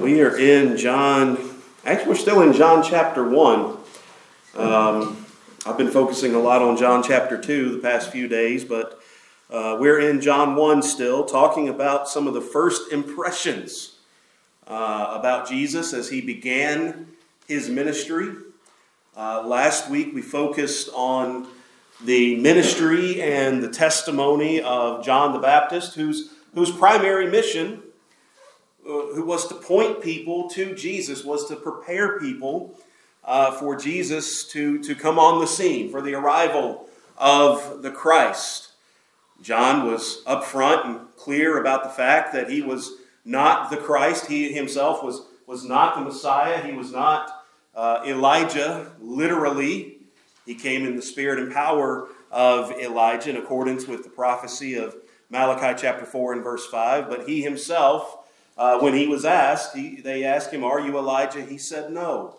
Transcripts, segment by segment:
We are in John, actually, we're still in John chapter 1. Um, I've been focusing a lot on John chapter 2 the past few days, but uh, we're in John 1 still, talking about some of the first impressions uh, about Jesus as he began his ministry. Uh, last week we focused on the ministry and the testimony of John the Baptist, whose, whose primary mission who was to point people to Jesus, was to prepare people uh, for Jesus to, to come on the scene, for the arrival of the Christ. John was upfront and clear about the fact that he was not the Christ. He himself was, was not the Messiah. He was not uh, Elijah, literally. He came in the spirit and power of Elijah in accordance with the prophecy of Malachi chapter 4 and verse 5. But he himself uh, when he was asked, he, they asked him, Are you Elijah? He said, No.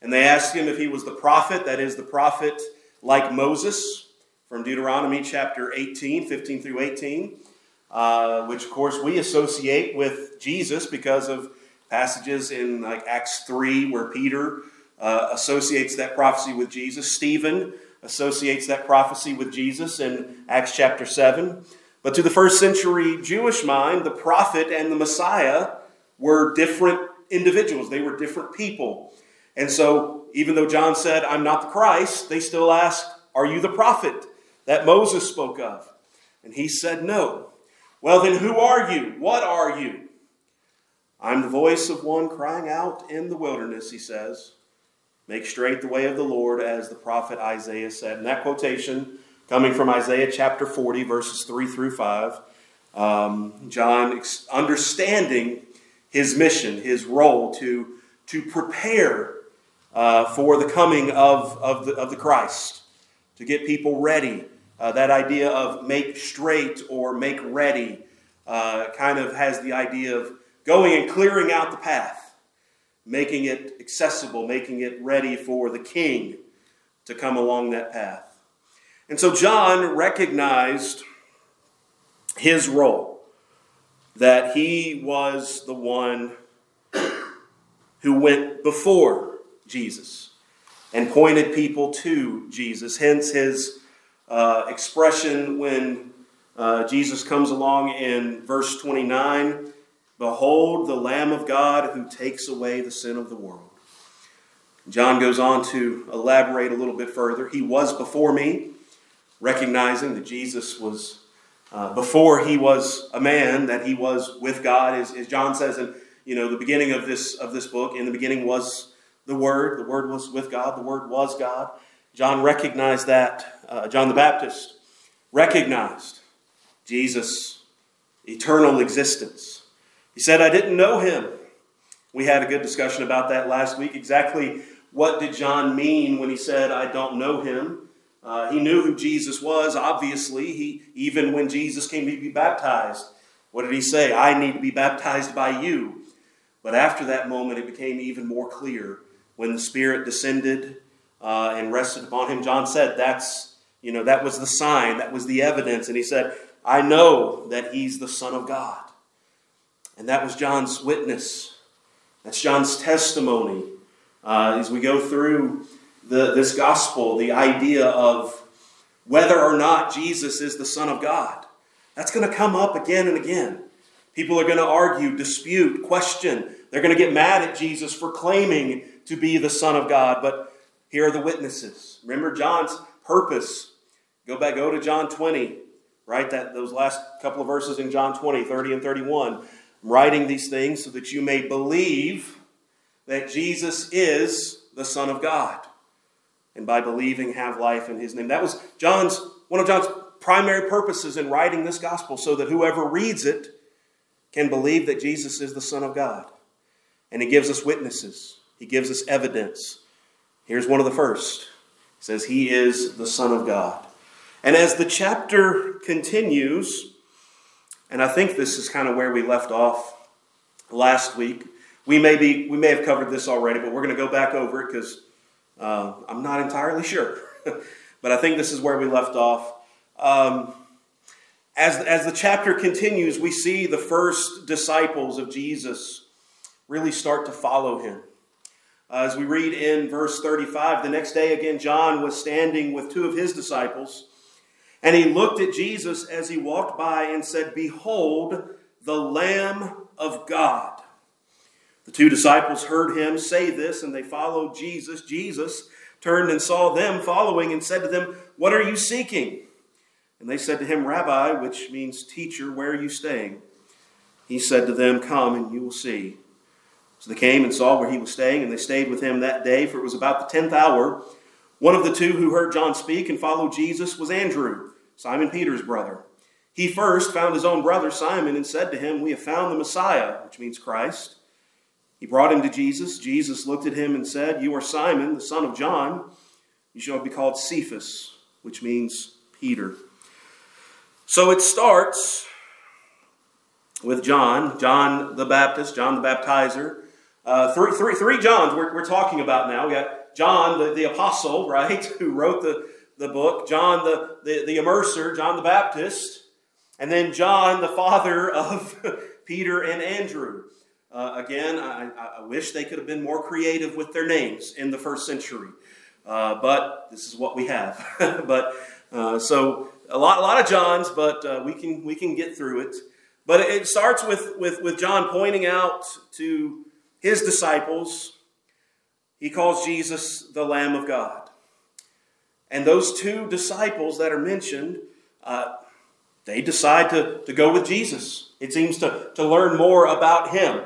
And they asked him if he was the prophet, that is, the prophet like Moses, from Deuteronomy chapter 18, 15 through 18, uh, which of course we associate with Jesus because of passages in like Acts 3 where Peter uh, associates that prophecy with Jesus. Stephen associates that prophecy with Jesus in Acts chapter 7. But to the first century Jewish mind, the prophet and the Messiah were different individuals, they were different people. And so, even though John said, I'm not the Christ, they still asked, Are you the prophet that Moses spoke of? And he said, No. Well, then, who are you? What are you? I'm the voice of one crying out in the wilderness, he says. Make straight the way of the Lord, as the prophet Isaiah said. And that quotation coming from Isaiah chapter 40, verses 3 through 5. Um, John understanding his mission, his role to, to prepare uh, for the coming of, of, the, of the Christ, to get people ready. Uh, that idea of make straight or make ready uh, kind of has the idea of going and clearing out the path, making it accessible, making it ready for the king to come along that path. And so John recognized his role, that he was the one who went before Jesus and pointed people to Jesus. Hence his uh, expression when uh, Jesus comes along in verse 29 Behold, the Lamb of God who takes away the sin of the world. John goes on to elaborate a little bit further. He was before me recognizing that Jesus was, uh, before he was a man, that he was with God, as, as John says in you know the beginning of this of this book. In the beginning was the Word. The Word was with God. The Word was God. John recognized that. Uh, John the Baptist recognized Jesus' eternal existence. He said, "I didn't know him." We had a good discussion about that last week. Exactly what did John mean when he said, "I don't know him"? Uh, he knew who Jesus was, obviously. He, even when Jesus came to be baptized, what did he say? I need to be baptized by you. But after that moment, it became even more clear when the Spirit descended uh, and rested upon him. John said, That's, you know, that was the sign, that was the evidence. And he said, I know that he's the Son of God. And that was John's witness. That's John's testimony. Uh, as we go through the, this gospel, the idea of whether or not Jesus is the Son of God. That's going to come up again and again. People are going to argue, dispute, question. They're going to get mad at Jesus for claiming to be the Son of God. But here are the witnesses. Remember John's purpose. Go back, go to John 20, right? That those last couple of verses in John 20, 30 and 31. I'm writing these things so that you may believe that Jesus is the Son of God and by believing have life in his name. That was John's one of John's primary purposes in writing this gospel so that whoever reads it can believe that Jesus is the son of God. And he gives us witnesses. He gives us evidence. Here's one of the first. He says he is the son of God. And as the chapter continues, and I think this is kind of where we left off last week. We may be we may have covered this already, but we're going to go back over it because uh, I'm not entirely sure, but I think this is where we left off. Um, as, as the chapter continues, we see the first disciples of Jesus really start to follow him. Uh, as we read in verse 35, the next day again, John was standing with two of his disciples, and he looked at Jesus as he walked by and said, Behold, the Lamb of God. The two disciples heard him say this, and they followed Jesus. Jesus turned and saw them following and said to them, What are you seeking? And they said to him, Rabbi, which means teacher, where are you staying? He said to them, Come and you will see. So they came and saw where he was staying, and they stayed with him that day, for it was about the tenth hour. One of the two who heard John speak and followed Jesus was Andrew, Simon Peter's brother. He first found his own brother Simon and said to him, We have found the Messiah, which means Christ. He brought him to Jesus. Jesus looked at him and said, You are Simon, the son of John. You shall be called Cephas, which means Peter. So it starts with John, John the Baptist, John the Baptizer. Uh, three, three, three Johns we're, we're talking about now. We got John, the, the apostle, right, who wrote the, the book, John, the, the, the immerser, John the Baptist, and then John, the father of Peter and Andrew. Uh, again, I, I, wish they could have been more creative with their names in the first century, uh, but this is what we have. but uh, so a lot, a lot of Johns, but uh, we can we can get through it. But it starts with, with, with John pointing out to his disciples, he calls Jesus the Lamb of God. And those two disciples that are mentioned, uh, they decide to, to go with Jesus. It seems to, to learn more about him.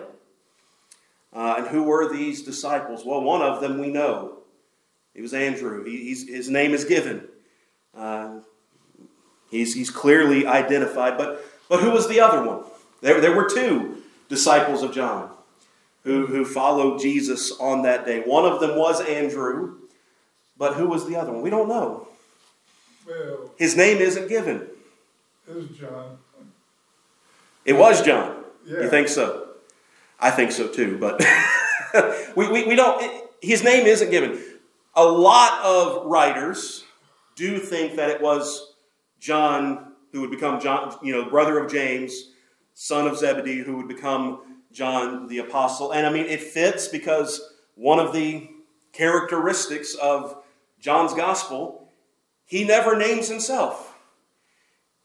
Uh, and who were these disciples? Well, one of them we know. It was Andrew. He, his name is given. Uh, he's, he's clearly identified. But, but who was the other one? There, there were two disciples of John who, who followed Jesus on that day. One of them was Andrew, but who was the other one? We don't know. Well, His name isn't given. It was John. It was John. Yeah. You think so? I think so too, but we, we, we don't, it, his name isn't given. A lot of writers do think that it was John who would become John, you know, brother of James, son of Zebedee, who would become John the Apostle. And I mean, it fits because one of the characteristics of John's gospel, he never names himself.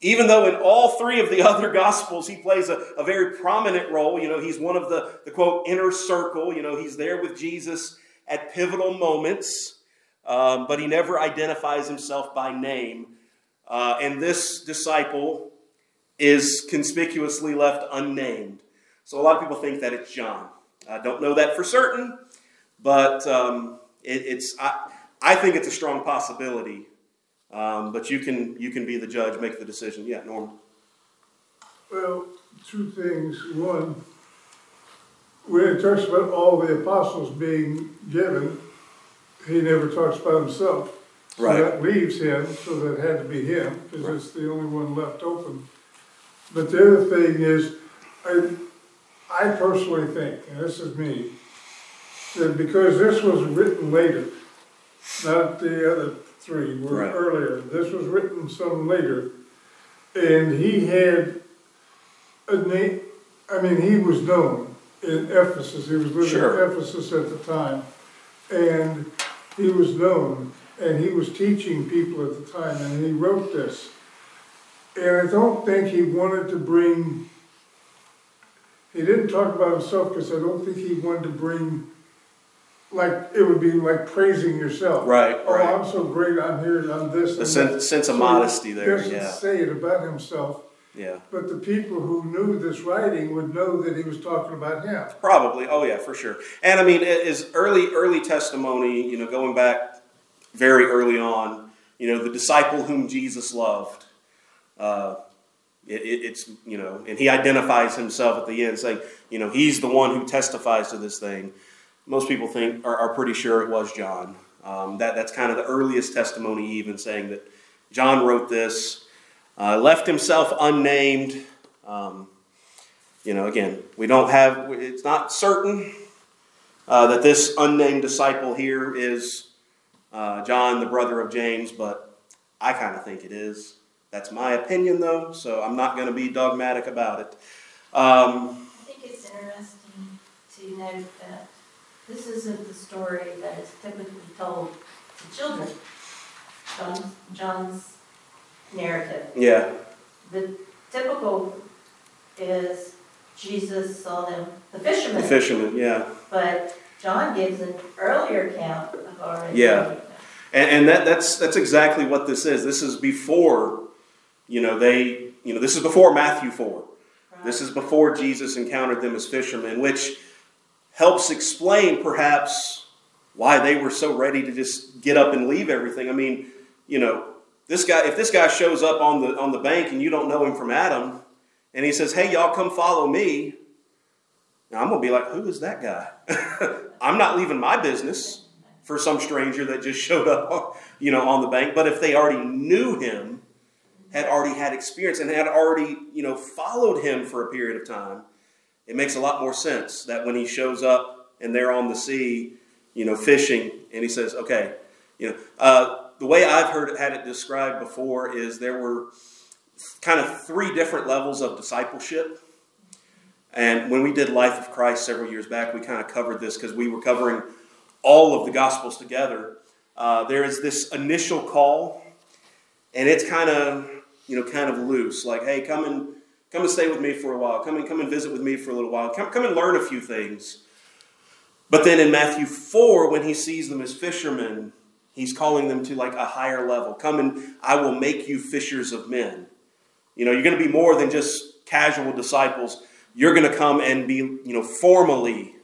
Even though in all three of the other gospels he plays a, a very prominent role, you know, he's one of the, the quote inner circle, you know, he's there with Jesus at pivotal moments, um, but he never identifies himself by name. Uh, and this disciple is conspicuously left unnamed. So a lot of people think that it's John. I don't know that for certain, but um, it, it's I, I think it's a strong possibility. Um, but you can you can be the judge, make the decision. Yeah, Norm. Well, two things. One, when it talks about all the apostles being given, he never talks about himself. So right. that leaves him, so that had to be him, because right. it's the only one left open. But the other thing is, I, I personally think, and this is me, that because this was written later, not the other three were right. earlier, this was written some later, and he had a name, I mean, he was known in Ephesus, he was living sure. in Ephesus at the time, and he was known, and he was teaching people at the time, and he wrote this. And I don't think he wanted to bring, he didn't talk about himself because I don't think he wanted to bring, like, it would be like praising yourself. Right, Oh, right. I'm so great, I'm here, I'm this. The sense, sense of So modesty there, He yeah, doesn't say it about himself, yeah. but the people who knew this writing would know that he was talking about him. Probably, oh yeah, for sure. And I mean, it is early, early testimony, you know, going back very early on, you know, the disciple whom Jesus loved, uh, it, it, it's, you know, and he identifies himself at the end saying, you know, he's the one who testifies to this thing. Most people think, are, are pretty sure it was John. Um, that, that's kind of the earliest testimony, even saying that John wrote this, uh, left himself unnamed. Um, you know, again, we don't have, it's not certain uh, that this unnamed disciple here is uh, John, the brother of James, but I kind of think it is. That's my opinion, though, so I'm not going to be dogmatic about it. Um, I think it's interesting to note that this isn't the story that is typically told to children. John's, John's narrative. Yeah, The typical is Jesus saw them, the fishermen. the fishermen. yeah. But John gives an earlier account of already. Yeah. And, and that, that's, that's exactly what this is. This is before, you know, they, you know, this is before Matthew 4. This is before Jesus encountered them as fishermen, which helps explain perhaps why they were so ready to just get up and leave everything. I mean, you know, this guy, if this guy shows up on the on the bank and you don't know him from Adam, and he says, "Hey, y'all, come follow me," now I'm gonna be like, "Who is that guy?" I'm not leaving my business for some stranger that just showed up, you know, on the bank. But if they already knew him, had already had experience, and had already, you know, followed him for a period of time, it makes a lot more sense that when he shows up and they're on the sea, you know, fishing, and he says, "Okay," you know, uh, the way I've heard it, had it described before is there were kind of three different levels of discipleship. And when we did Life of Christ several years back, we kind of covered this because we were covering all of the Gospels together. Uh, there is this initial call, and it's kind of you know kind of loose, like, "Hey, come and come and stay with me for a while. Come and come and visit with me for a little while. Come come and learn a few things." But then in Matthew four, when he sees them as fishermen, he's calling them to like a higher level. Come and I will make you fishers of men. You know, you're going to be more than just casual disciples. You're going to come and be, you know, formally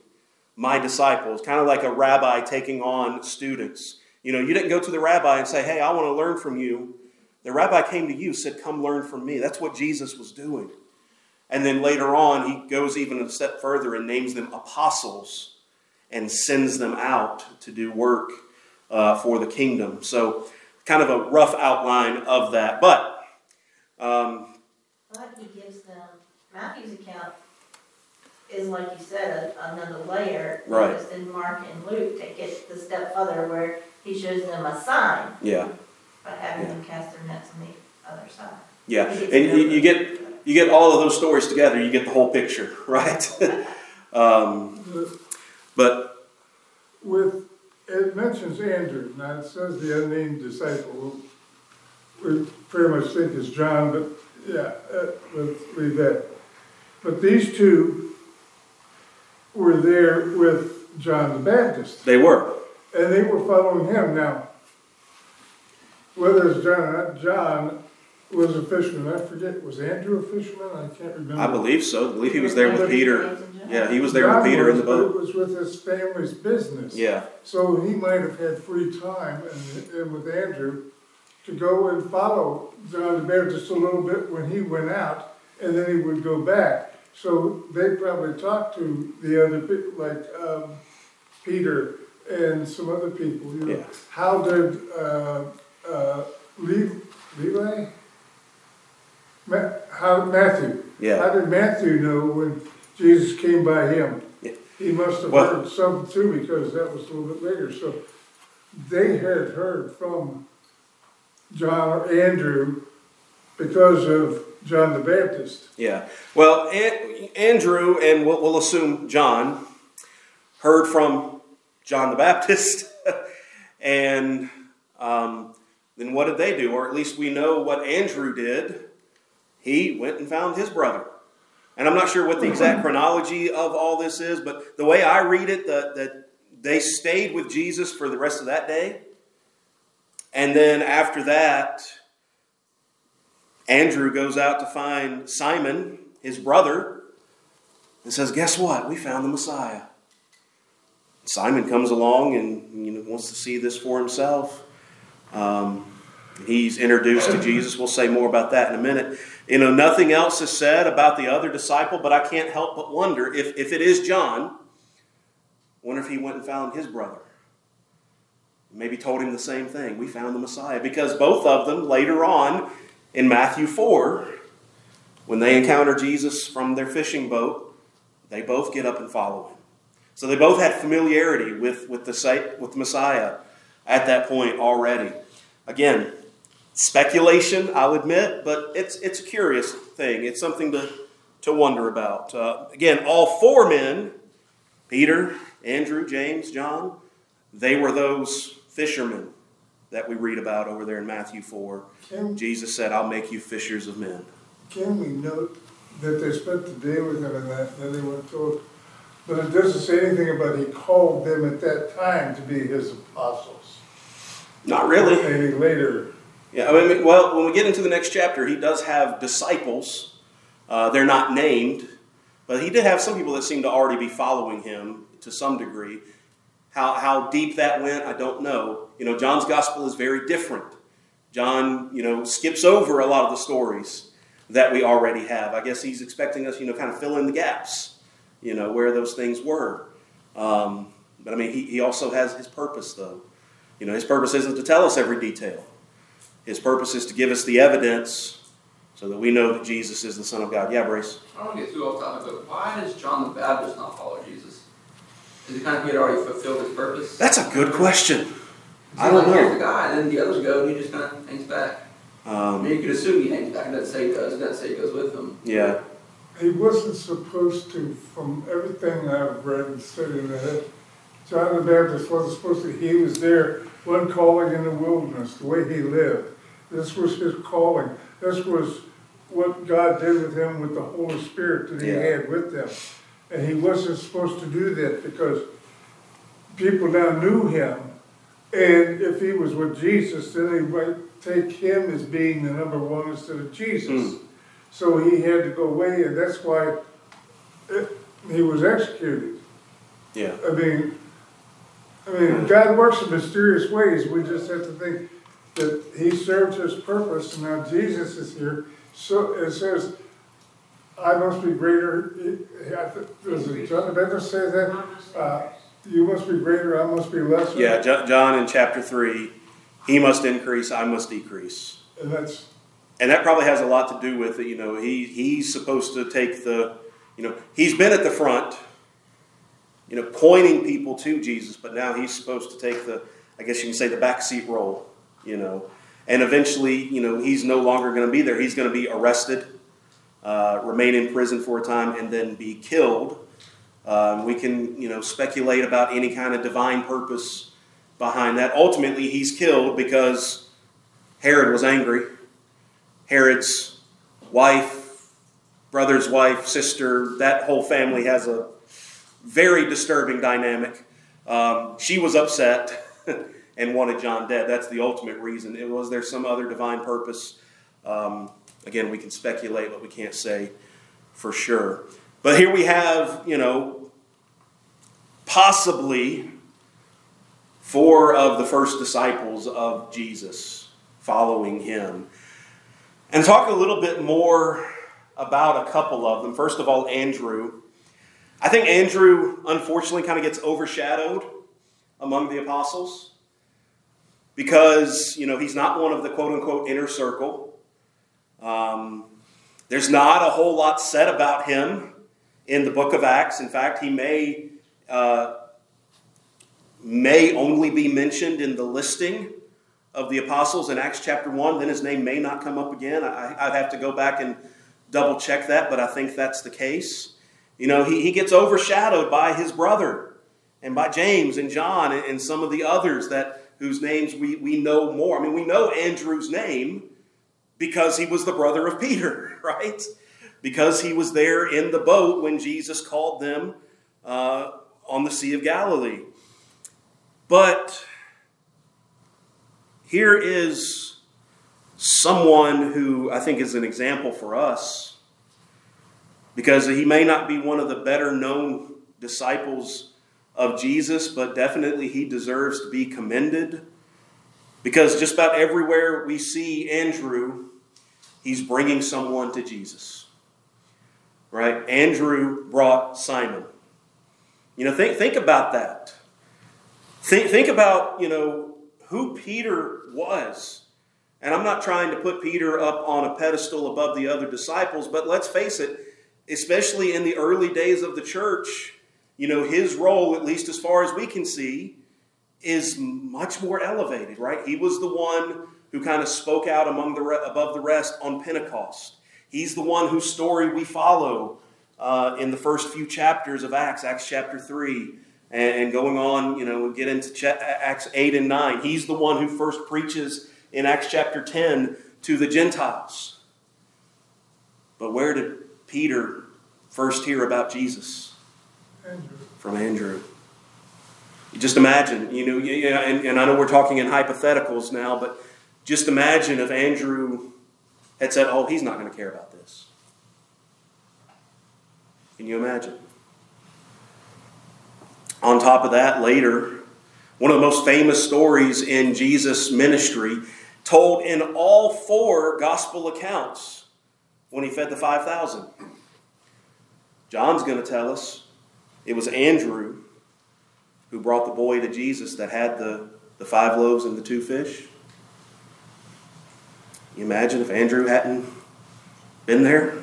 my disciples, kind of like a rabbi taking on students. You know, you didn't go to the rabbi and say, hey, I want to learn from you. The rabbi came to you, said, come learn from me. That's what Jesus was doing. And then later on, he goes even a step further and names them apostles and sends them out to do work uh, for the kingdom. So, kind of a rough outline of that. But um, But he gives them, Matthew's account is like you said, a- another layer. Right. Whereas in Mark and Luke take it the step further where he shows them a sign yeah, by having them cast their nets on the other side. yeah, and you, you get you get all of those stories together, you get the whole picture, right? um, but With, it mentions Andrew, now it says the unnamed disciple, we pretty much think it's John, but yeah, uh, let's leave that. But these two were there with John the Baptist, they were, and they were following him now. Whether it's John or not, John was a fisherman, I forget, was Andrew a fisherman? I can't remember. I believe so. I believe he was there with Peter. Yeah, he was there with John Peter in the boat. It was with his family's business. Yeah, So he might have had free time and, and with Andrew to go and follow John the Baptist a little bit when he went out, and then he would go back. So they probably talked to the other people, like, um, Peter and some other people, you know. Yeah. How did, uh, uh, Levi? Ma- how, Matthew? yeah, How did Matthew know when Jesus came by him? Yeah. He must have Well- heard something too, because that was a little bit later, so they had heard from John or Andrew because of John the Baptist. yeah. Well, An- Andrew and we'll, we'll assume John heard from John the Baptist, and um, then what did they do? Or at least we know what Andrew did. He went and found his brother. And I'm not sure what the exact chronology of all this is, but the way I read it, that that they stayed with Jesus for the rest of that day. And then after that, Andrew goes out to find Simon, his brother, and says, Guess what? We found the Messiah. Simon comes along and you know, wants to see this for himself. Um, he's introduced to Jesus. We'll say more about that in a minute. You know, nothing else is said about the other disciple, but I can't help but wonder if, if it is John, wonder if he went and found his brother. Maybe told him the same thing. We found the Messiah. Because both of them later on in Matthew 4, when they encounter Jesus from their fishing boat, they both get up and follow him. So they both had familiarity with, with, the, with the Messiah at that point already. Again, speculation, I'll admit, but it's, it's a curious thing. It's something to, to wonder about. Uh, again, all four men Peter, Andrew, James, John, they were those fishermen that we read about over there in Matthew 4. Can, Jesus said, I'll make you fishers of men. can we note that they spent the day with him and that, then they went to, but it doesn't say anything about he called them at that time to be his apostles. Not really. Later, Yeah, I mean, well, when we get into the next chapter, he does have disciples. Uh, they're not named, but he did have some people that seem to already be following him to some degree. How, how deep that went, I don't know. You know, John's gospel is very different. John, you know, skips over a lot of the stories that we already have. I guess he's expecting us, you know, kind of fill in the gaps, you know, where those things were. Um, but I mean, he, he also has his purpose, though. You know, his purpose isn't to tell us every detail. His purpose is to give us the evidence so that we know that Jesus is the Son of God. Yeah, Brace? I don't want to get too off topic, but why does John the Baptist not follow Jesus? Is it kind of he had already fulfilled his purpose? That's a good question. I don't like Here's know. the guy, and then the others go, and he just kind of hangs back. I Um, mean, you could assume he hangs back. It doesn't say he does. It doesn't say he goes with them. yeah. he wasn't supposed to, from everything I've read and studied that, John the Baptist wasn't supposed to, he was there, one calling in the wilderness, the way he lived. This was his calling. This was what God did with him with the Holy Spirit that he Yeah. had with them. And he wasn't supposed to do that because people now knew him. And if he was with Jesus, then they might take him as being the number one instead of Jesus. Hmm. So he had to go away, and that's why it, he was executed. Yeah. I mean, I mean, God works in mysterious ways. We just have to think that He served His purpose, and now Jesus is here. So it says, "I must be greater." I Does John the Baptist say that? Uh, you must be greater. I must be lesser. Yeah, John in chapter 3, he must increase, I must decrease. And that's And that probably has a lot to do with it. You know, he, he's supposed to take the, you know, he's been at the front, you know, pointing people to Jesus, but now he's supposed to take the, I guess you can say, the backseat role, you know. And eventually, you know, he's no longer going to be there. He's going to be arrested, uh, remain in prison for a time, and then be killed. Um, we can, you know, speculate about any kind of divine purpose behind that. Ultimately, he's killed because Herod was angry. Herod's wife, brother's wife, sister, that whole family has a very disturbing dynamic. Um, she was upset and wanted John dead. That's the ultimate reason. It was there some other divine purpose? Um, again, we can speculate, but we can't say for sure. But here we have, you know, possibly four of the first disciples of Jesus following him. And talk a little bit more about a couple of them. First of all, Andrew. I think Andrew, unfortunately, kind of gets overshadowed among the apostles because, you know, he's not one of the quote unquote inner circle. Um, there's not a whole lot said about him in the book of Acts. In fact, he may, uh, may only be mentioned in the listing of the apostles in Acts chapter 1, then his name may not come up again. I, would have to go back and double check that, but I think that's the case. You know, he, he gets overshadowed by his brother and by James and John and, and some of the others that whose names we, we know more. I mean, we know Andrew's name because he was the brother of Peter, right? Because he was there in the boat when Jesus called them uh, on the Sea of Galilee. But here is someone who I think is an example for us because he may not be one of the better known disciples of Jesus, but definitely he deserves to be commended because just about everywhere we see Andrew, he's bringing someone to Jesus. Right? Andrew brought Simon. You know, think, think about that. Think, think about, you know, who Peter was. And I'm not trying to put Peter up on a pedestal above the other disciples, but let's face it, especially in the early days of the church, you know, his role, at least as far as we can see, is much more elevated, right? He was the one who kind of spoke out among the re- above the rest on Pentecost. He's the one whose story we follow uh, in the first few chapters of Acts, Acts chapter 3, and, and going on, you know, we get into Acts 8 and 9. He's the one who first preaches in Acts chapter 10 to the Gentiles. But where did Peter first hear about Jesus? Andrew. From Andrew. Just imagine, you know, know and, and I know we're talking in hypotheticals now, but just imagine if Andrew had said, Oh, he's not going to care about this. Can you imagine? On top of that, later, one of the most famous stories in Jesus' ministry, told in all four gospel accounts when he fed the 5,000. John's going to tell us it was Andrew who brought the boy to Jesus that had the, the five loaves and the two fish. You imagine if Andrew hadn't been there?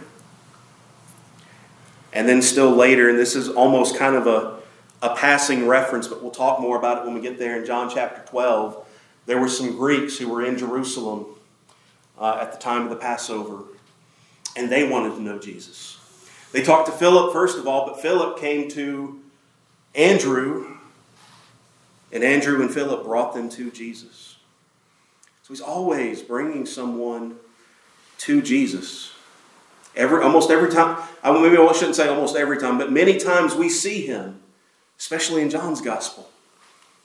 And then, still later, and this is almost kind of a, a passing reference, but we'll talk more about it when we get there in John chapter 12. There were some Greeks who were in Jerusalem uh, at the time of the Passover, and they wanted to know Jesus. They talked to Philip first of all, but Philip came to Andrew, and Andrew and Philip brought them to Jesus. So he's always bringing someone to Jesus. Every, almost every time, I maybe I shouldn't say almost every time, but many times we see him, especially in John's gospel.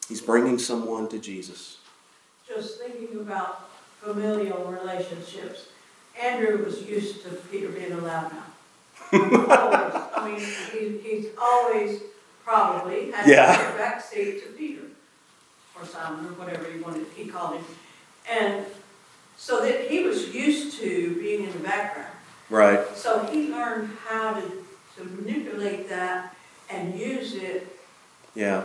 He's bringing someone to Jesus. Just thinking about familial relationships, Andrew was used to Peter being a loudmouth. always, I mean, he, he's always probably had Yeah. a back seat to Peter, or Simon, or whatever he wanted, he called him. And so that he was used to being in the background. Right. So he learned how to, to manipulate that and use it Yeah.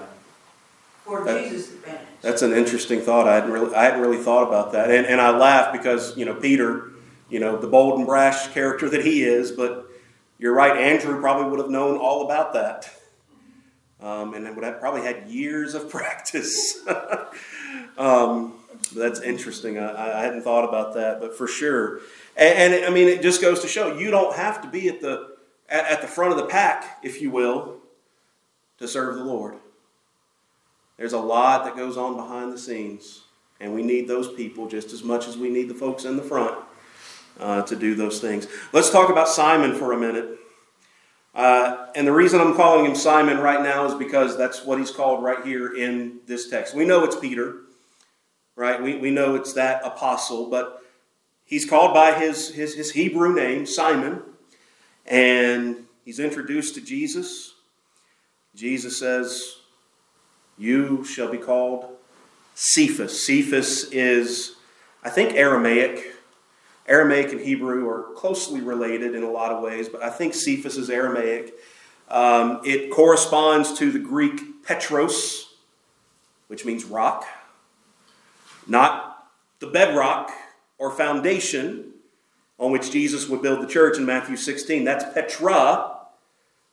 for That- Jesus' advantage. That's an interesting thought. I hadn't really, I hadn't really thought about that, and and I laugh because you know Peter, you know the bold and brash character that he is, but you're right. Andrew probably would have known all about that, um, and would have probably had years of practice. um, that's interesting. I, I hadn't thought about that, but for sure. And, and I mean, it just goes to show you don't have to be at the at, at the front of the pack, if you will, to serve the Lord. There's a lot that goes on behind the scenes, and we need those people just as much as we need the folks in the front uh, to do those things. Let's talk about Simon for a minute. Uh, and the reason I'm calling him Simon right now is because that's what he's called right here in this text. We know it's Peter, right? We, we know it's that apostle, but he's called by his, his, his Hebrew name, Simon, and he's introduced to Jesus. Jesus says, you shall be called Cephas. Cephas is, I think, Aramaic. Aramaic and Hebrew are closely related in a lot of ways, but I think Cephas is Aramaic. Um, it corresponds to the Greek Petros, which means rock, not the bedrock or foundation on which Jesus would build the church in Matthew 16. That's Petra.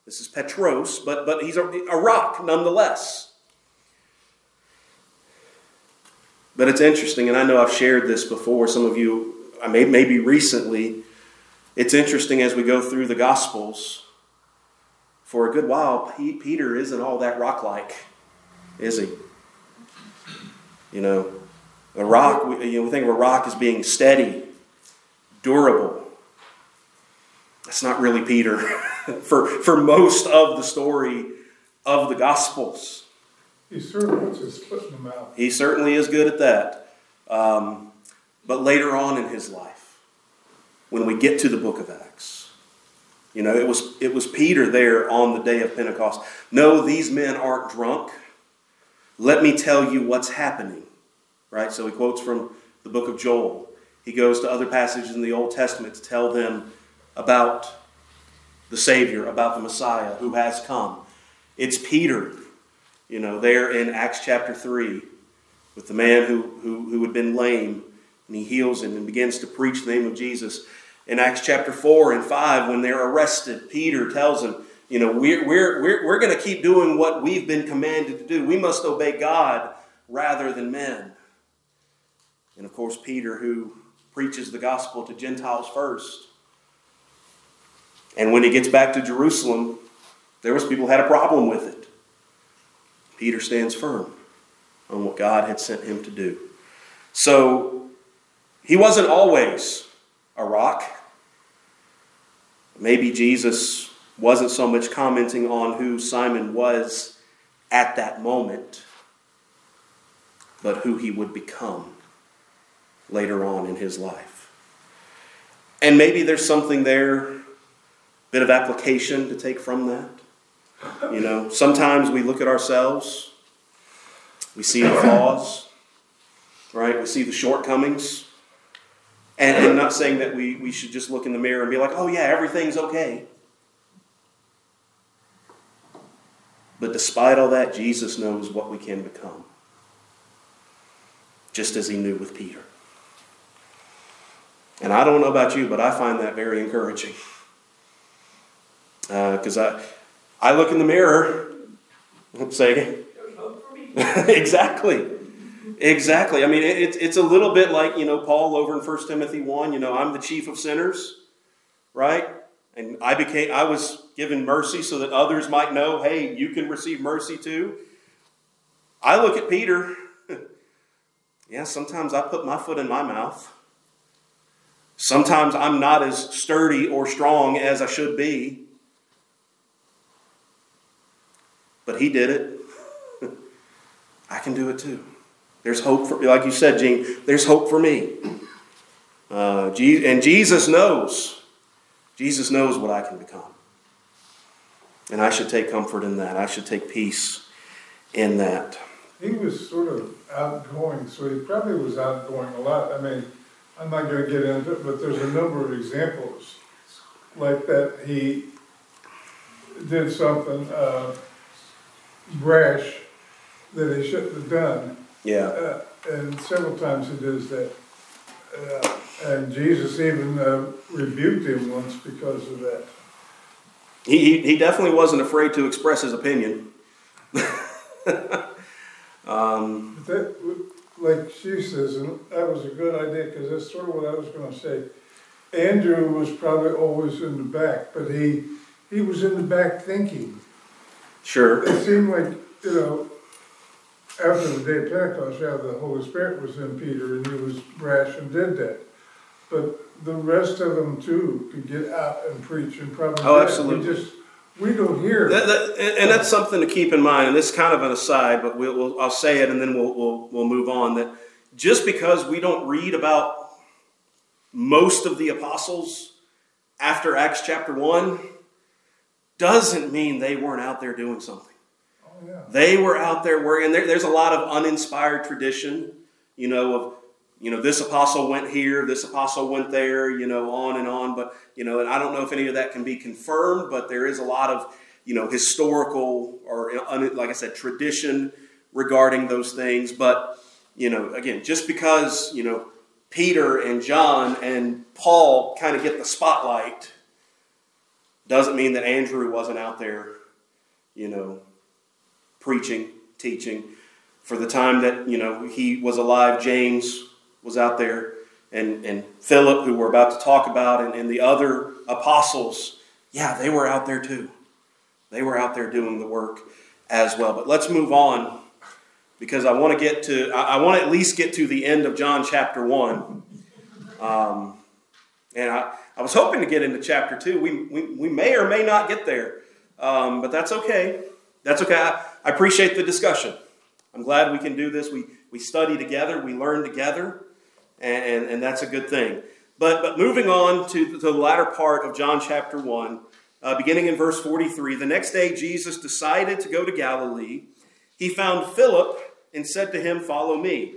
This is Petros, but, but he's a, a rock nonetheless. But it's interesting, and I know I've shared this before. Some of you, I may, maybe recently. It's interesting as we go through the Gospels. For a good while, Peter isn't all that rock-like, is he? You know, a rock. You know, we think of a rock as being steady, durable. That's not really Peter. for for most of the story of the Gospels. He of puts his foot in the mouth. He certainly is good at that. Um, but later on in his life, when we get to the book of Acts, you know, it was, it was Peter there on the day of Pentecost. No, these men aren't drunk. Let me tell you what's happening. Right? So he quotes from the book of Joel. He goes to other passages in the Old Testament to tell them about the Savior, about the Messiah who has come. It's Peter you know, there in Acts chapter 3, with the man who, who, who had been lame, and he heals him and begins to preach the name of Jesus. In Acts chapter 4 and 5, when they're arrested, Peter tells them, you know, we're, we're, we're, we're going to keep doing what we've been commanded to do. We must obey God rather than men. And of course, Peter, who preaches the gospel to Gentiles first. And when he gets back to Jerusalem, there was people who had a problem with it. Peter stands firm on what God had sent him to do. So he wasn't always a rock. Maybe Jesus wasn't so much commenting on who Simon was at that moment, but who he would become later on in his life. And maybe there's something there, a bit of application to take from that. You know, sometimes we look at ourselves, we see the flaws, right? We see the shortcomings. And I'm not saying that we, we should just look in the mirror and be like, oh, yeah, everything's okay. But despite all that, Jesus knows what we can become, just as he knew with Peter. And I don't know about you, but I find that very encouraging. Because uh, I, I look in the mirror, say, There's hope for me. exactly. Exactly. I mean, it, it's it's a little bit like, you know, Paul over in 1 Timothy 1, you know, I'm the chief of sinners, right? And I became I was given mercy so that others might know, hey, you can receive mercy too. I look at Peter. yeah, sometimes I put my foot in my mouth. Sometimes I'm not as sturdy or strong as I should be. But he did it. I can do it too. There's hope for, like you said, Gene, there's hope for me. Uh, and Jesus knows. Jesus knows what I can become. And I should take comfort in that. I should take peace in that. He was sort of outgoing, so he probably was outgoing a lot. I mean, I'm not gonna get into it, but there's a number of examples like that. He did something, uh, brash that he shouldn't have done. Yeah. Uh, and several times he does that. Uh, and Jesus even uh, rebuked him once because of that. He, he, he definitely wasn't afraid to express his opinion. um, that, like she says, and that was a good idea, because that's sort of what I was gonna say. Andrew was probably always in the back, but he, he was in the back thinking. sure. It seemed like, you know, after the day of Pentecost, yeah, the Holy Spirit was in Peter and he was brash and did that. But the rest of them too could get out and preach and probably. Oh, absolutely. We just, we don't hear. That, that, and and that's something to keep in mind, and this is kind of an aside, but we'll, we'll, I'll say it and then we'll, we'll, we'll move on. That just because we don't read about most of the apostles after Acts chapter 1 doesn't mean they weren't out there doing something. They were out there working. There, there's a lot of uninspired tradition, you know, of, you know, this apostle went here, this apostle went there, you know, on and on. But, you know, and I don't know if any of that can be confirmed, but there is a lot of, you know, historical or, like I said, tradition regarding those things. But, you know, again, just because, you know, Peter and John and Paul kind of get the spotlight doesn't mean that Andrew wasn't out there, you know, preaching, teaching. For the time that, you know, he was alive, James was out there, and, and Philip, who we're about to talk about, and, and the other apostles, yeah, they were out there too. They were out there doing the work as well. But let's move on because I want to get to, I, want to at least get to the end of John chapter 1. Um, and I, I was hoping to get into chapter 2. We, we, we may or may not get there, um, but that's okay. That's okay. I, I appreciate the discussion. I'm glad we can do this. We, we study together, we learn together, and, and, and that's a good thing. But, but moving on to the, latter part of John chapter 1, uh, beginning in verse 43, the next day Jesus decided to go to Galilee. He found Philip and said to him, Follow me.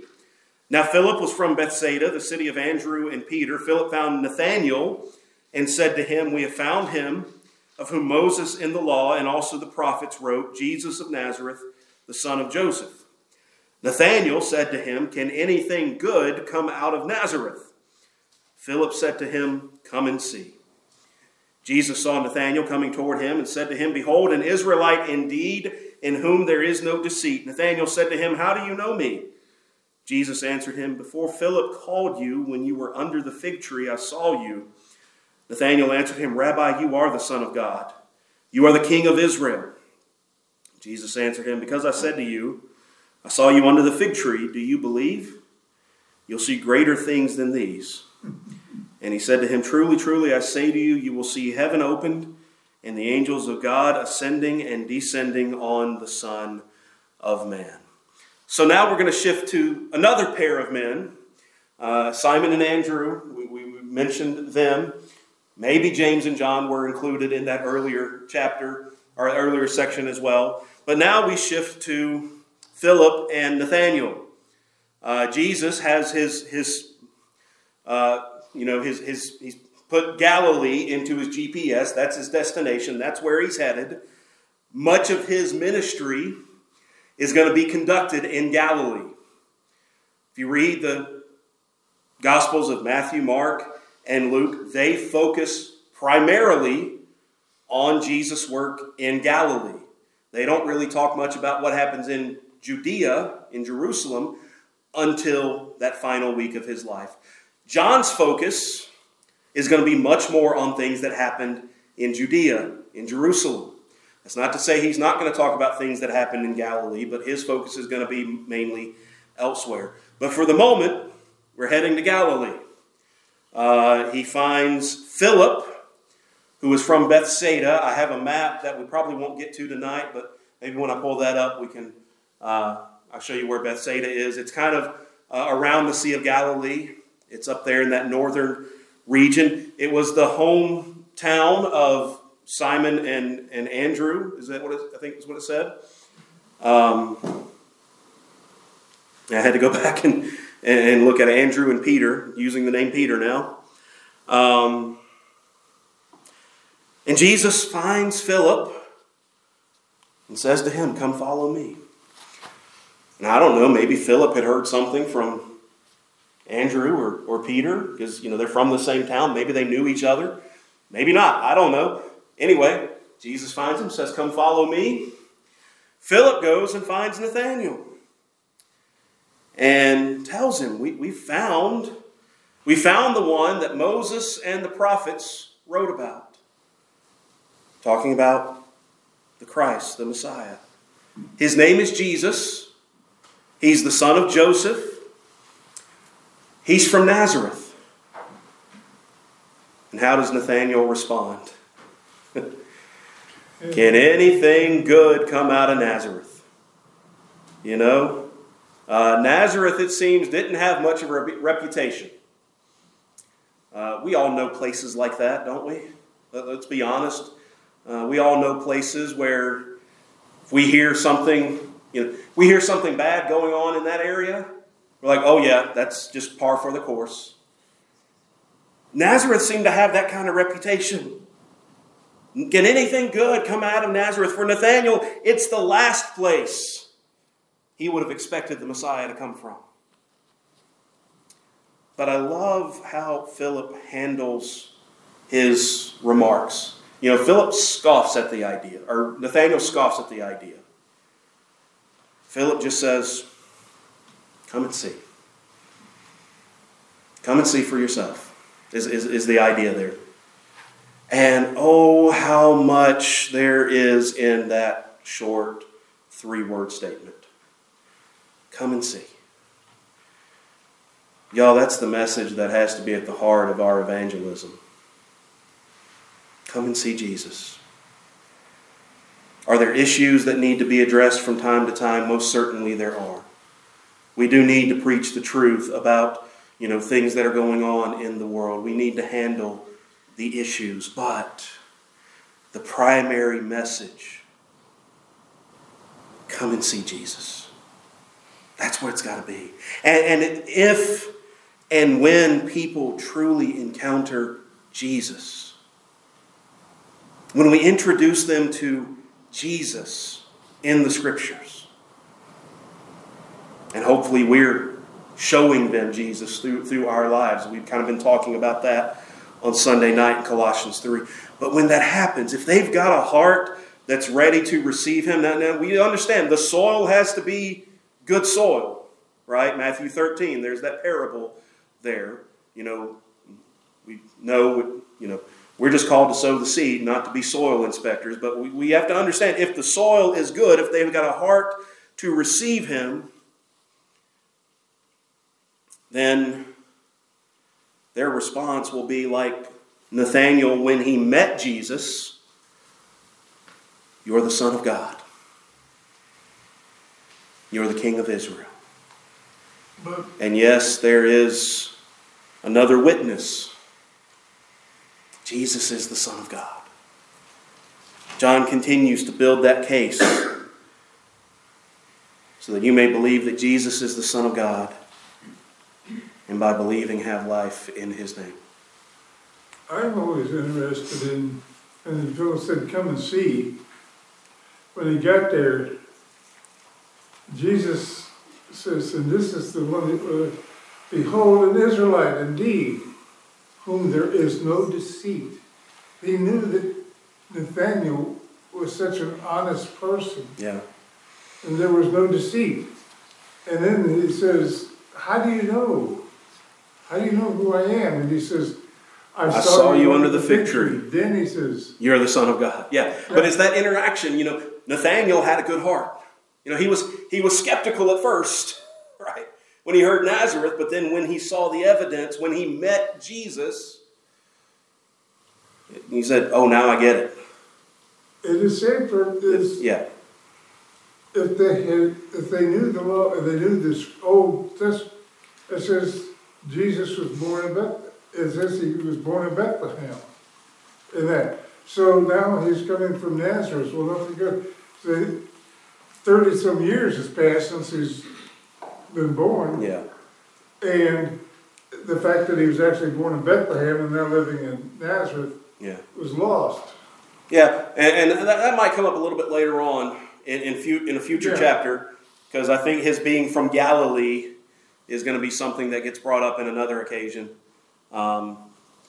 Now, Philip was from Bethsaida, the city of Andrew and Peter. Philip found Nathanael and said to him, We have found him of whom Moses in the law and also the prophets wrote, Jesus of Nazareth, the son of Joseph. Nathanael said to him, Can anything good come out of Nazareth? Philip said to him, Come and see. Jesus saw Nathanael coming toward him and said to him, Behold, an Israelite indeed, in whom there is no deceit. Nathanael said to him, How do you know me? Jesus answered him, Before Philip called you, when you were under the fig tree, I saw you. Nathanael answered him, Rabbi, you are the Son of God. You are the King of Israel. Jesus answered him, Because I said to you, I saw you under the fig tree, do you believe? You'll see greater things than these. And he said to him, Truly, truly, I say to you, you will see heaven opened and the angels of God ascending and descending on the Son of Man. So now we're going to shift to another pair of men, uh, Simon and Andrew. We, we mentioned them. Maybe James and John were included in that earlier chapter or earlier section as well. But now we shift to Philip and Nathaniel. Uh, Jesus has his his uh, you know his his he's put Galilee into his GPS. That's his destination. That's where he's headed. Much of his ministry is going to be conducted in Galilee. If you read the Gospels of Matthew, Mark, and Luke, they focus primarily on Jesus' work in Galilee. They don't really talk much about what happens in Judea, in Jerusalem, until that final week of his life. John's focus is going to be much more on things that happened in Judea, in Jerusalem. That's not to say he's not going to talk about things that happened in Galilee, but his focus is going to be mainly elsewhere. But for the moment, we're heading to Galilee. Uh, he finds Philip, who is from Bethsaida. I have a map that we probably won't get to tonight, but maybe when I pull that up, we can. Uh, I'll show you where Bethsaida is. It's kind of uh, around the Sea of Galilee. It's up there in that northern region. It was the hometown of Simon and, and Andrew. Is that what it, I think is what it said? Um, I had to go back and, and look at Andrew and Peter, using the name Peter now. Um, and Jesus finds Philip and says to him, Come follow me. Now, I don't know, maybe Philip had heard something from Andrew or, or Peter, because you know they're from the same town. Maybe they knew each other. Maybe not. I don't know. Anyway, Jesus finds him, says, Come follow me. Philip goes and finds Nathanael and tells him, we, we found we found the one that Moses and the prophets wrote about. Talking about the Christ, the Messiah. His name is Jesus. He's the son of Joseph. He's from Nazareth. And how does Nathanael respond? Can anything good come out of Nazareth? You know, uh, Nazareth, it seems, didn't have much of a reputation. Uh, we all know places like that, don't we? Let, us be honest. Uh, we all know places where if we hear something, you know, we hear something bad going on in that area, we're like, oh yeah, that's just par for the course. Nazareth seemed to have that kind of reputation. Can anything good come out of Nazareth? For Nathanael, it's the last place he would have expected the Messiah to come from. But I love how Philip handles his remarks. You know, Philip scoffs at the idea, or Nathanael scoffs at the idea. Philip just says, Come and see. Come and see for yourself, is, is, is the idea there. And oh, how much there is in that short three word statement. Come and see. Y'all, that's the message that has to be at the heart of our evangelism. Come and see Jesus. Are there issues that need to be addressed from time to time? Most certainly there are. We do need to preach the truth about, you know, things that are going on in the world. We need to handle the issues, but the primary message come and see Jesus. That's where it's got to be. And, and if and when people truly encounter Jesus, when we introduce them to Jesus in the scriptures, and hopefully we're showing them Jesus through, through our lives. We've kind of been talking about that on Sunday night in Colossians 3. But when that happens, if they've got a heart that's ready to receive Him, now, now we understand the soil has to be good soil, right? Matthew 13, there's that parable there. You know, we know, you know, We're just called to sow the seed, not to be soil inspectors. But we, we have to understand if the soil is good, if they've got a heart to receive Him, then their response will be like Nathanael when he met Jesus You're the Son of God, you're the King of Israel. But And yes, there is another witness. Jesus is the Son of God. John continues to build that case so that you may believe that Jesus is the Son of God and by believing have life in his name. I'm always interested in, and Phil said, come and see. When he got there, Jesus says, and this is the one, that, uh, behold, an Israelite indeed, whom there is no deceit. He knew that Nathaniel was such an honest person, Yeah. and there was no deceit. And then he says, how do you know? How do you know who I am? And he says, I, I saw you under the fig tree." Then he says, You're the Son of God. Yeah. But it's that interaction, you know, Nathaniel had a good heart. You know, he was he was skeptical at first, right? When he heard Nazareth, but then when he saw the evidence, when he met Jesus, he said, Oh, now I get it. And the same for is Yeah. if they had, if they knew the law, if they knew this old test, it says Jesus was born in Beth, it says he was born in Bethlehem. In that, so now he's coming from Nazareth. Well, don't forget, say, thirty some years has passed since he's been born, Yeah. and the fact that he was actually born in Bethlehem and now living in Nazareth Yeah. was lost. Yeah, and, and that, that might come up a little bit later on in in, fu- in a future Yeah. chapter, because I think his being from Galilee is going to be something that gets brought up in another occasion, um,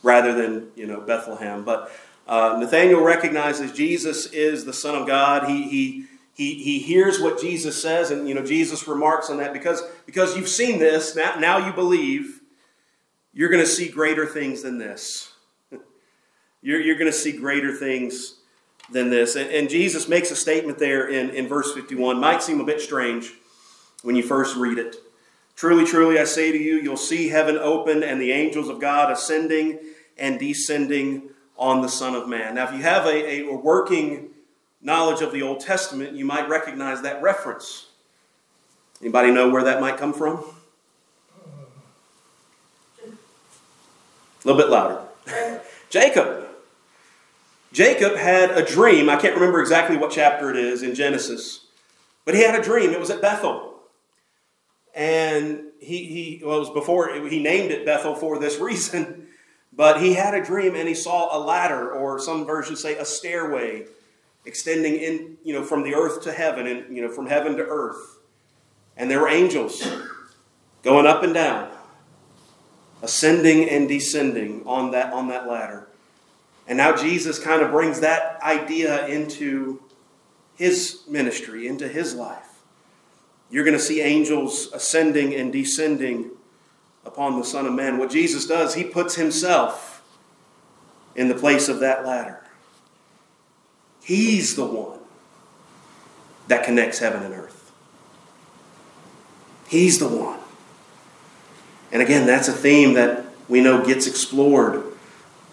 rather than you know Bethlehem. But uh, Nathaniel recognizes Jesus is the Son of God. He he. He, he hears what Jesus says, and you know Jesus remarks on that because because you've seen this now. Now you believe. You're going to see greater things than this. You're, you're going to see greater things than this. And, and Jesus makes a statement there in, in verse 51. Might seem a bit strange when you first read it. Truly, truly, I say to you, you'll see heaven open and the angels of God ascending and descending on the Son of Man. Now, if you have a, a working knowledge of the Old Testament, you might recognize that reference. Anybody know where that might come from? A little bit louder. Jacob. Jacob had a dream. I can't remember exactly what chapter it is in Genesis, but he had a dream. It was at Bethel. And he, he well, it was before he named it Bethel for this reason, but he had a dream and he saw a ladder, or some versions say a stairway, extending in, you know, from the earth to heaven and, you know, from heaven to earth. And there were angels going up and down, ascending and descending on that, on that ladder. And now Jesus kind of brings that idea into his ministry, into his life. You're going to see angels ascending and descending upon the Son of Man. What Jesus does, he puts himself in the place of that ladder. He's the one that connects heaven and earth. He's the one. And again, that's a theme that we know gets explored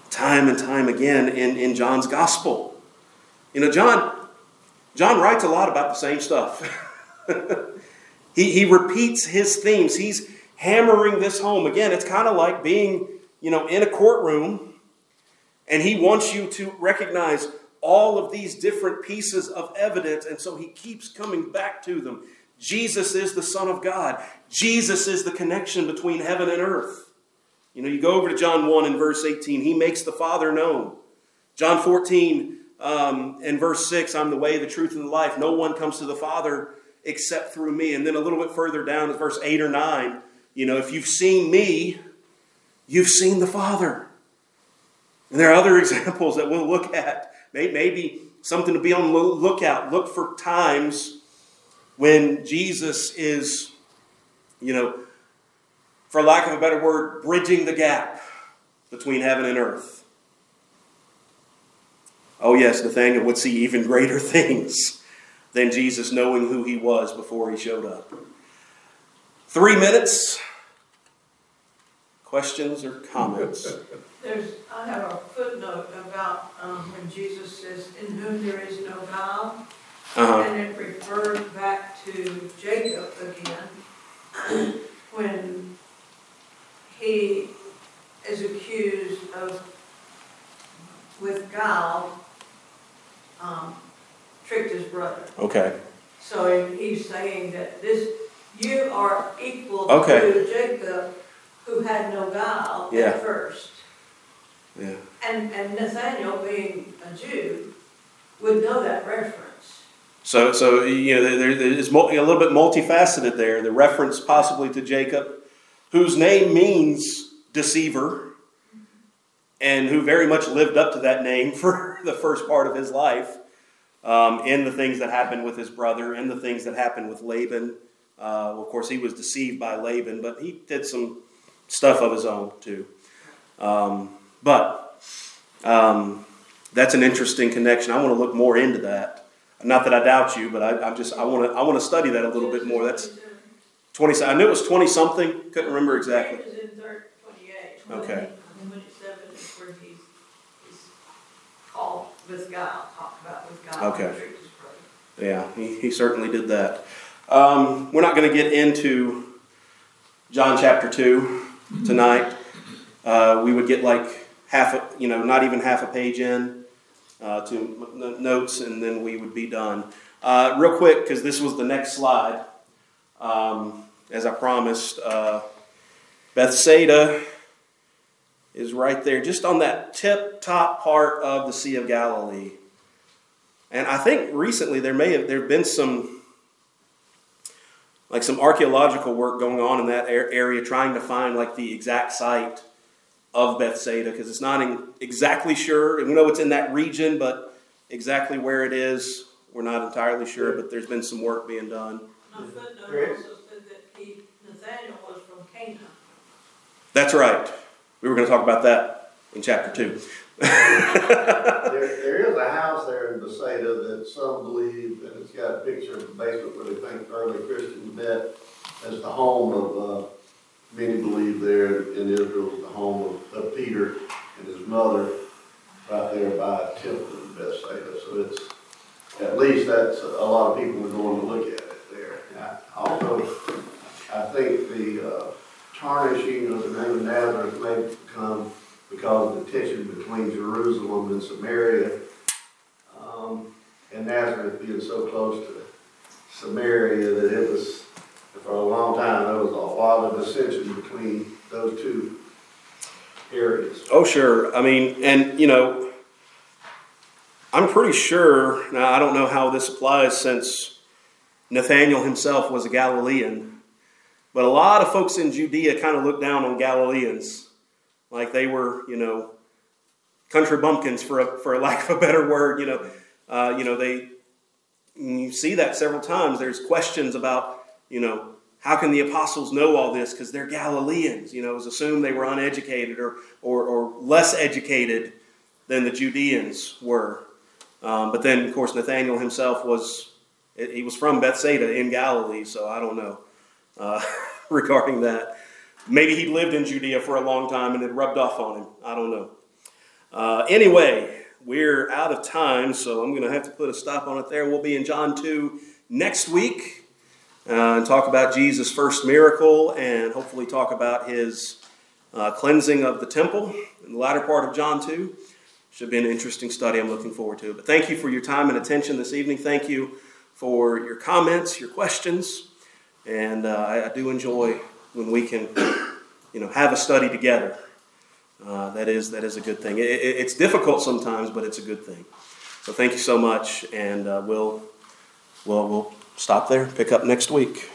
time and time again in, in John's gospel. You know, John, John writes a lot about the same stuff. he, he repeats his themes. He's hammering this home. Again, it's kind of like being, you know, in a courtroom and he wants you to recognize all of these different pieces of evidence, and so he keeps coming back to them. Jesus is the Son of God. Jesus is the connection between heaven and earth. You know, you go over to John 1 and verse 18, he makes the Father known. John 14 um, and verse 6, I'm the way, the truth, and the life. No one comes to the Father except through me. And then a little bit further down, verse 8 or 9, you know, if you've seen me, you've seen the Father. And there are other examples that we'll look at. Maybe something to be on the lookout. Look for times when Jesus is, you know, for lack of a better word, bridging the gap between heaven and earth. Oh, yes, Nathaniel would see even greater things than Jesus knowing who he was before he showed up. Three minutes. Questions or comments? There's, I have a footnote about, um, when Jesus says, in whom there is no guile. Uh-huh. And it refers back to Jacob again, when he is accused of, with guile, um, tricked his brother. Okay. So he's saying that this, you are equal Okay. to Jacob, who had no guile Yeah. at first. Yeah. And, and Nathaniel, being a Jew, would know that reference. So, so you know, there, there is a little bit multifaceted there. The reference possibly to Jacob, whose name means deceiver, and who very much lived up to that name for the first part of his life, um, in the things that happened with his brother, in the things that happened with Laban. Uh, of course, he was deceived by Laban, but he did some stuff of his own too. Um, but um, that's an interesting connection. I want to look more into that. Not that I doubt you, but I, just I want to I want to study that a little bit more. That's twenty. I knew it was twenty something. Couldn't remember exactly. It was in third, twenty-eight. Okay. And twenty-seven is where he's, he's called with guile, talked about with guile. Okay. tricked his brother. Yeah, he, he certainly did that. Um, we're not going to get into John chapter two tonight. Uh, we would get like half, a, you know, not even half a page in uh, to notes, and then we would be done. Uh, real quick, because this was the next slide. Um, as I promised, uh, Bethsaida is right there, just on that tip top part of the Sea of Galilee. And I think recently there may have there have been some like some archaeological work going on in that area trying to find like the exact site of Bethsaida because it's not in, exactly sure. And We know it's in that region, but exactly where it is, we're not entirely sure. But there's been some work being done. My footnote Great. also said that he, Nathaniel was from Cana. That's right. We were going to talk about that in chapter two. There, there is a house there in Bethsaida that some believe, and it's got a picture of the basement where they think early Christians met as the home of, uh, many believe there in Israel, is the home of, of Peter and his mother, right there by temple in Bethsaida. So it's, at least that's, a lot of people are going to look at it there. And Also, I think the, uh, tarnishing of the name of Nazareth may come because of the tension between Jerusalem and Samaria. Um, and Nazareth being so close to Samaria that it was, for a long time, there was a lot of dissension between those two areas. Oh, sure. I mean, and you know, I'm pretty sure. Now, I don't know how this applies since Nathaniel himself was a Galilean, but a lot of folks in Judea kind of looked down on Galileans, like they were, you know, country bumpkins, for a, for a lack of a better word. You know, uh, you know they. You see that several times. There's questions about, you know, how can the apostles know all this? Because they're Galileans. You know, it was assumed they were uneducated or, or, or less educated than the Judeans were. Um, but then, of course, Nathaniel himself was, he was from Bethsaida in Galilee, so I don't know uh, regarding that. Maybe he lived in Judea for a long time and it rubbed off on him. I don't know. Uh, anyway, we're out of time, so I'm going to have to put a stop on it there. We'll be in John 2 next week uh, and talk about Jesus' first miracle and hopefully talk about his uh, cleansing of the temple in the latter part of John 2. Should be an interesting study. I'm looking forward to it. But thank you for your time and attention this evening. Thank you for your comments, your questions, and uh, I, I do enjoy when we can, you know, have a study together. Uh, that is that is a good thing. It, it, it's difficult sometimes, but it's a good thing. So thank you so much, and uh, we'll we'll we'll stop there. Pick up next week.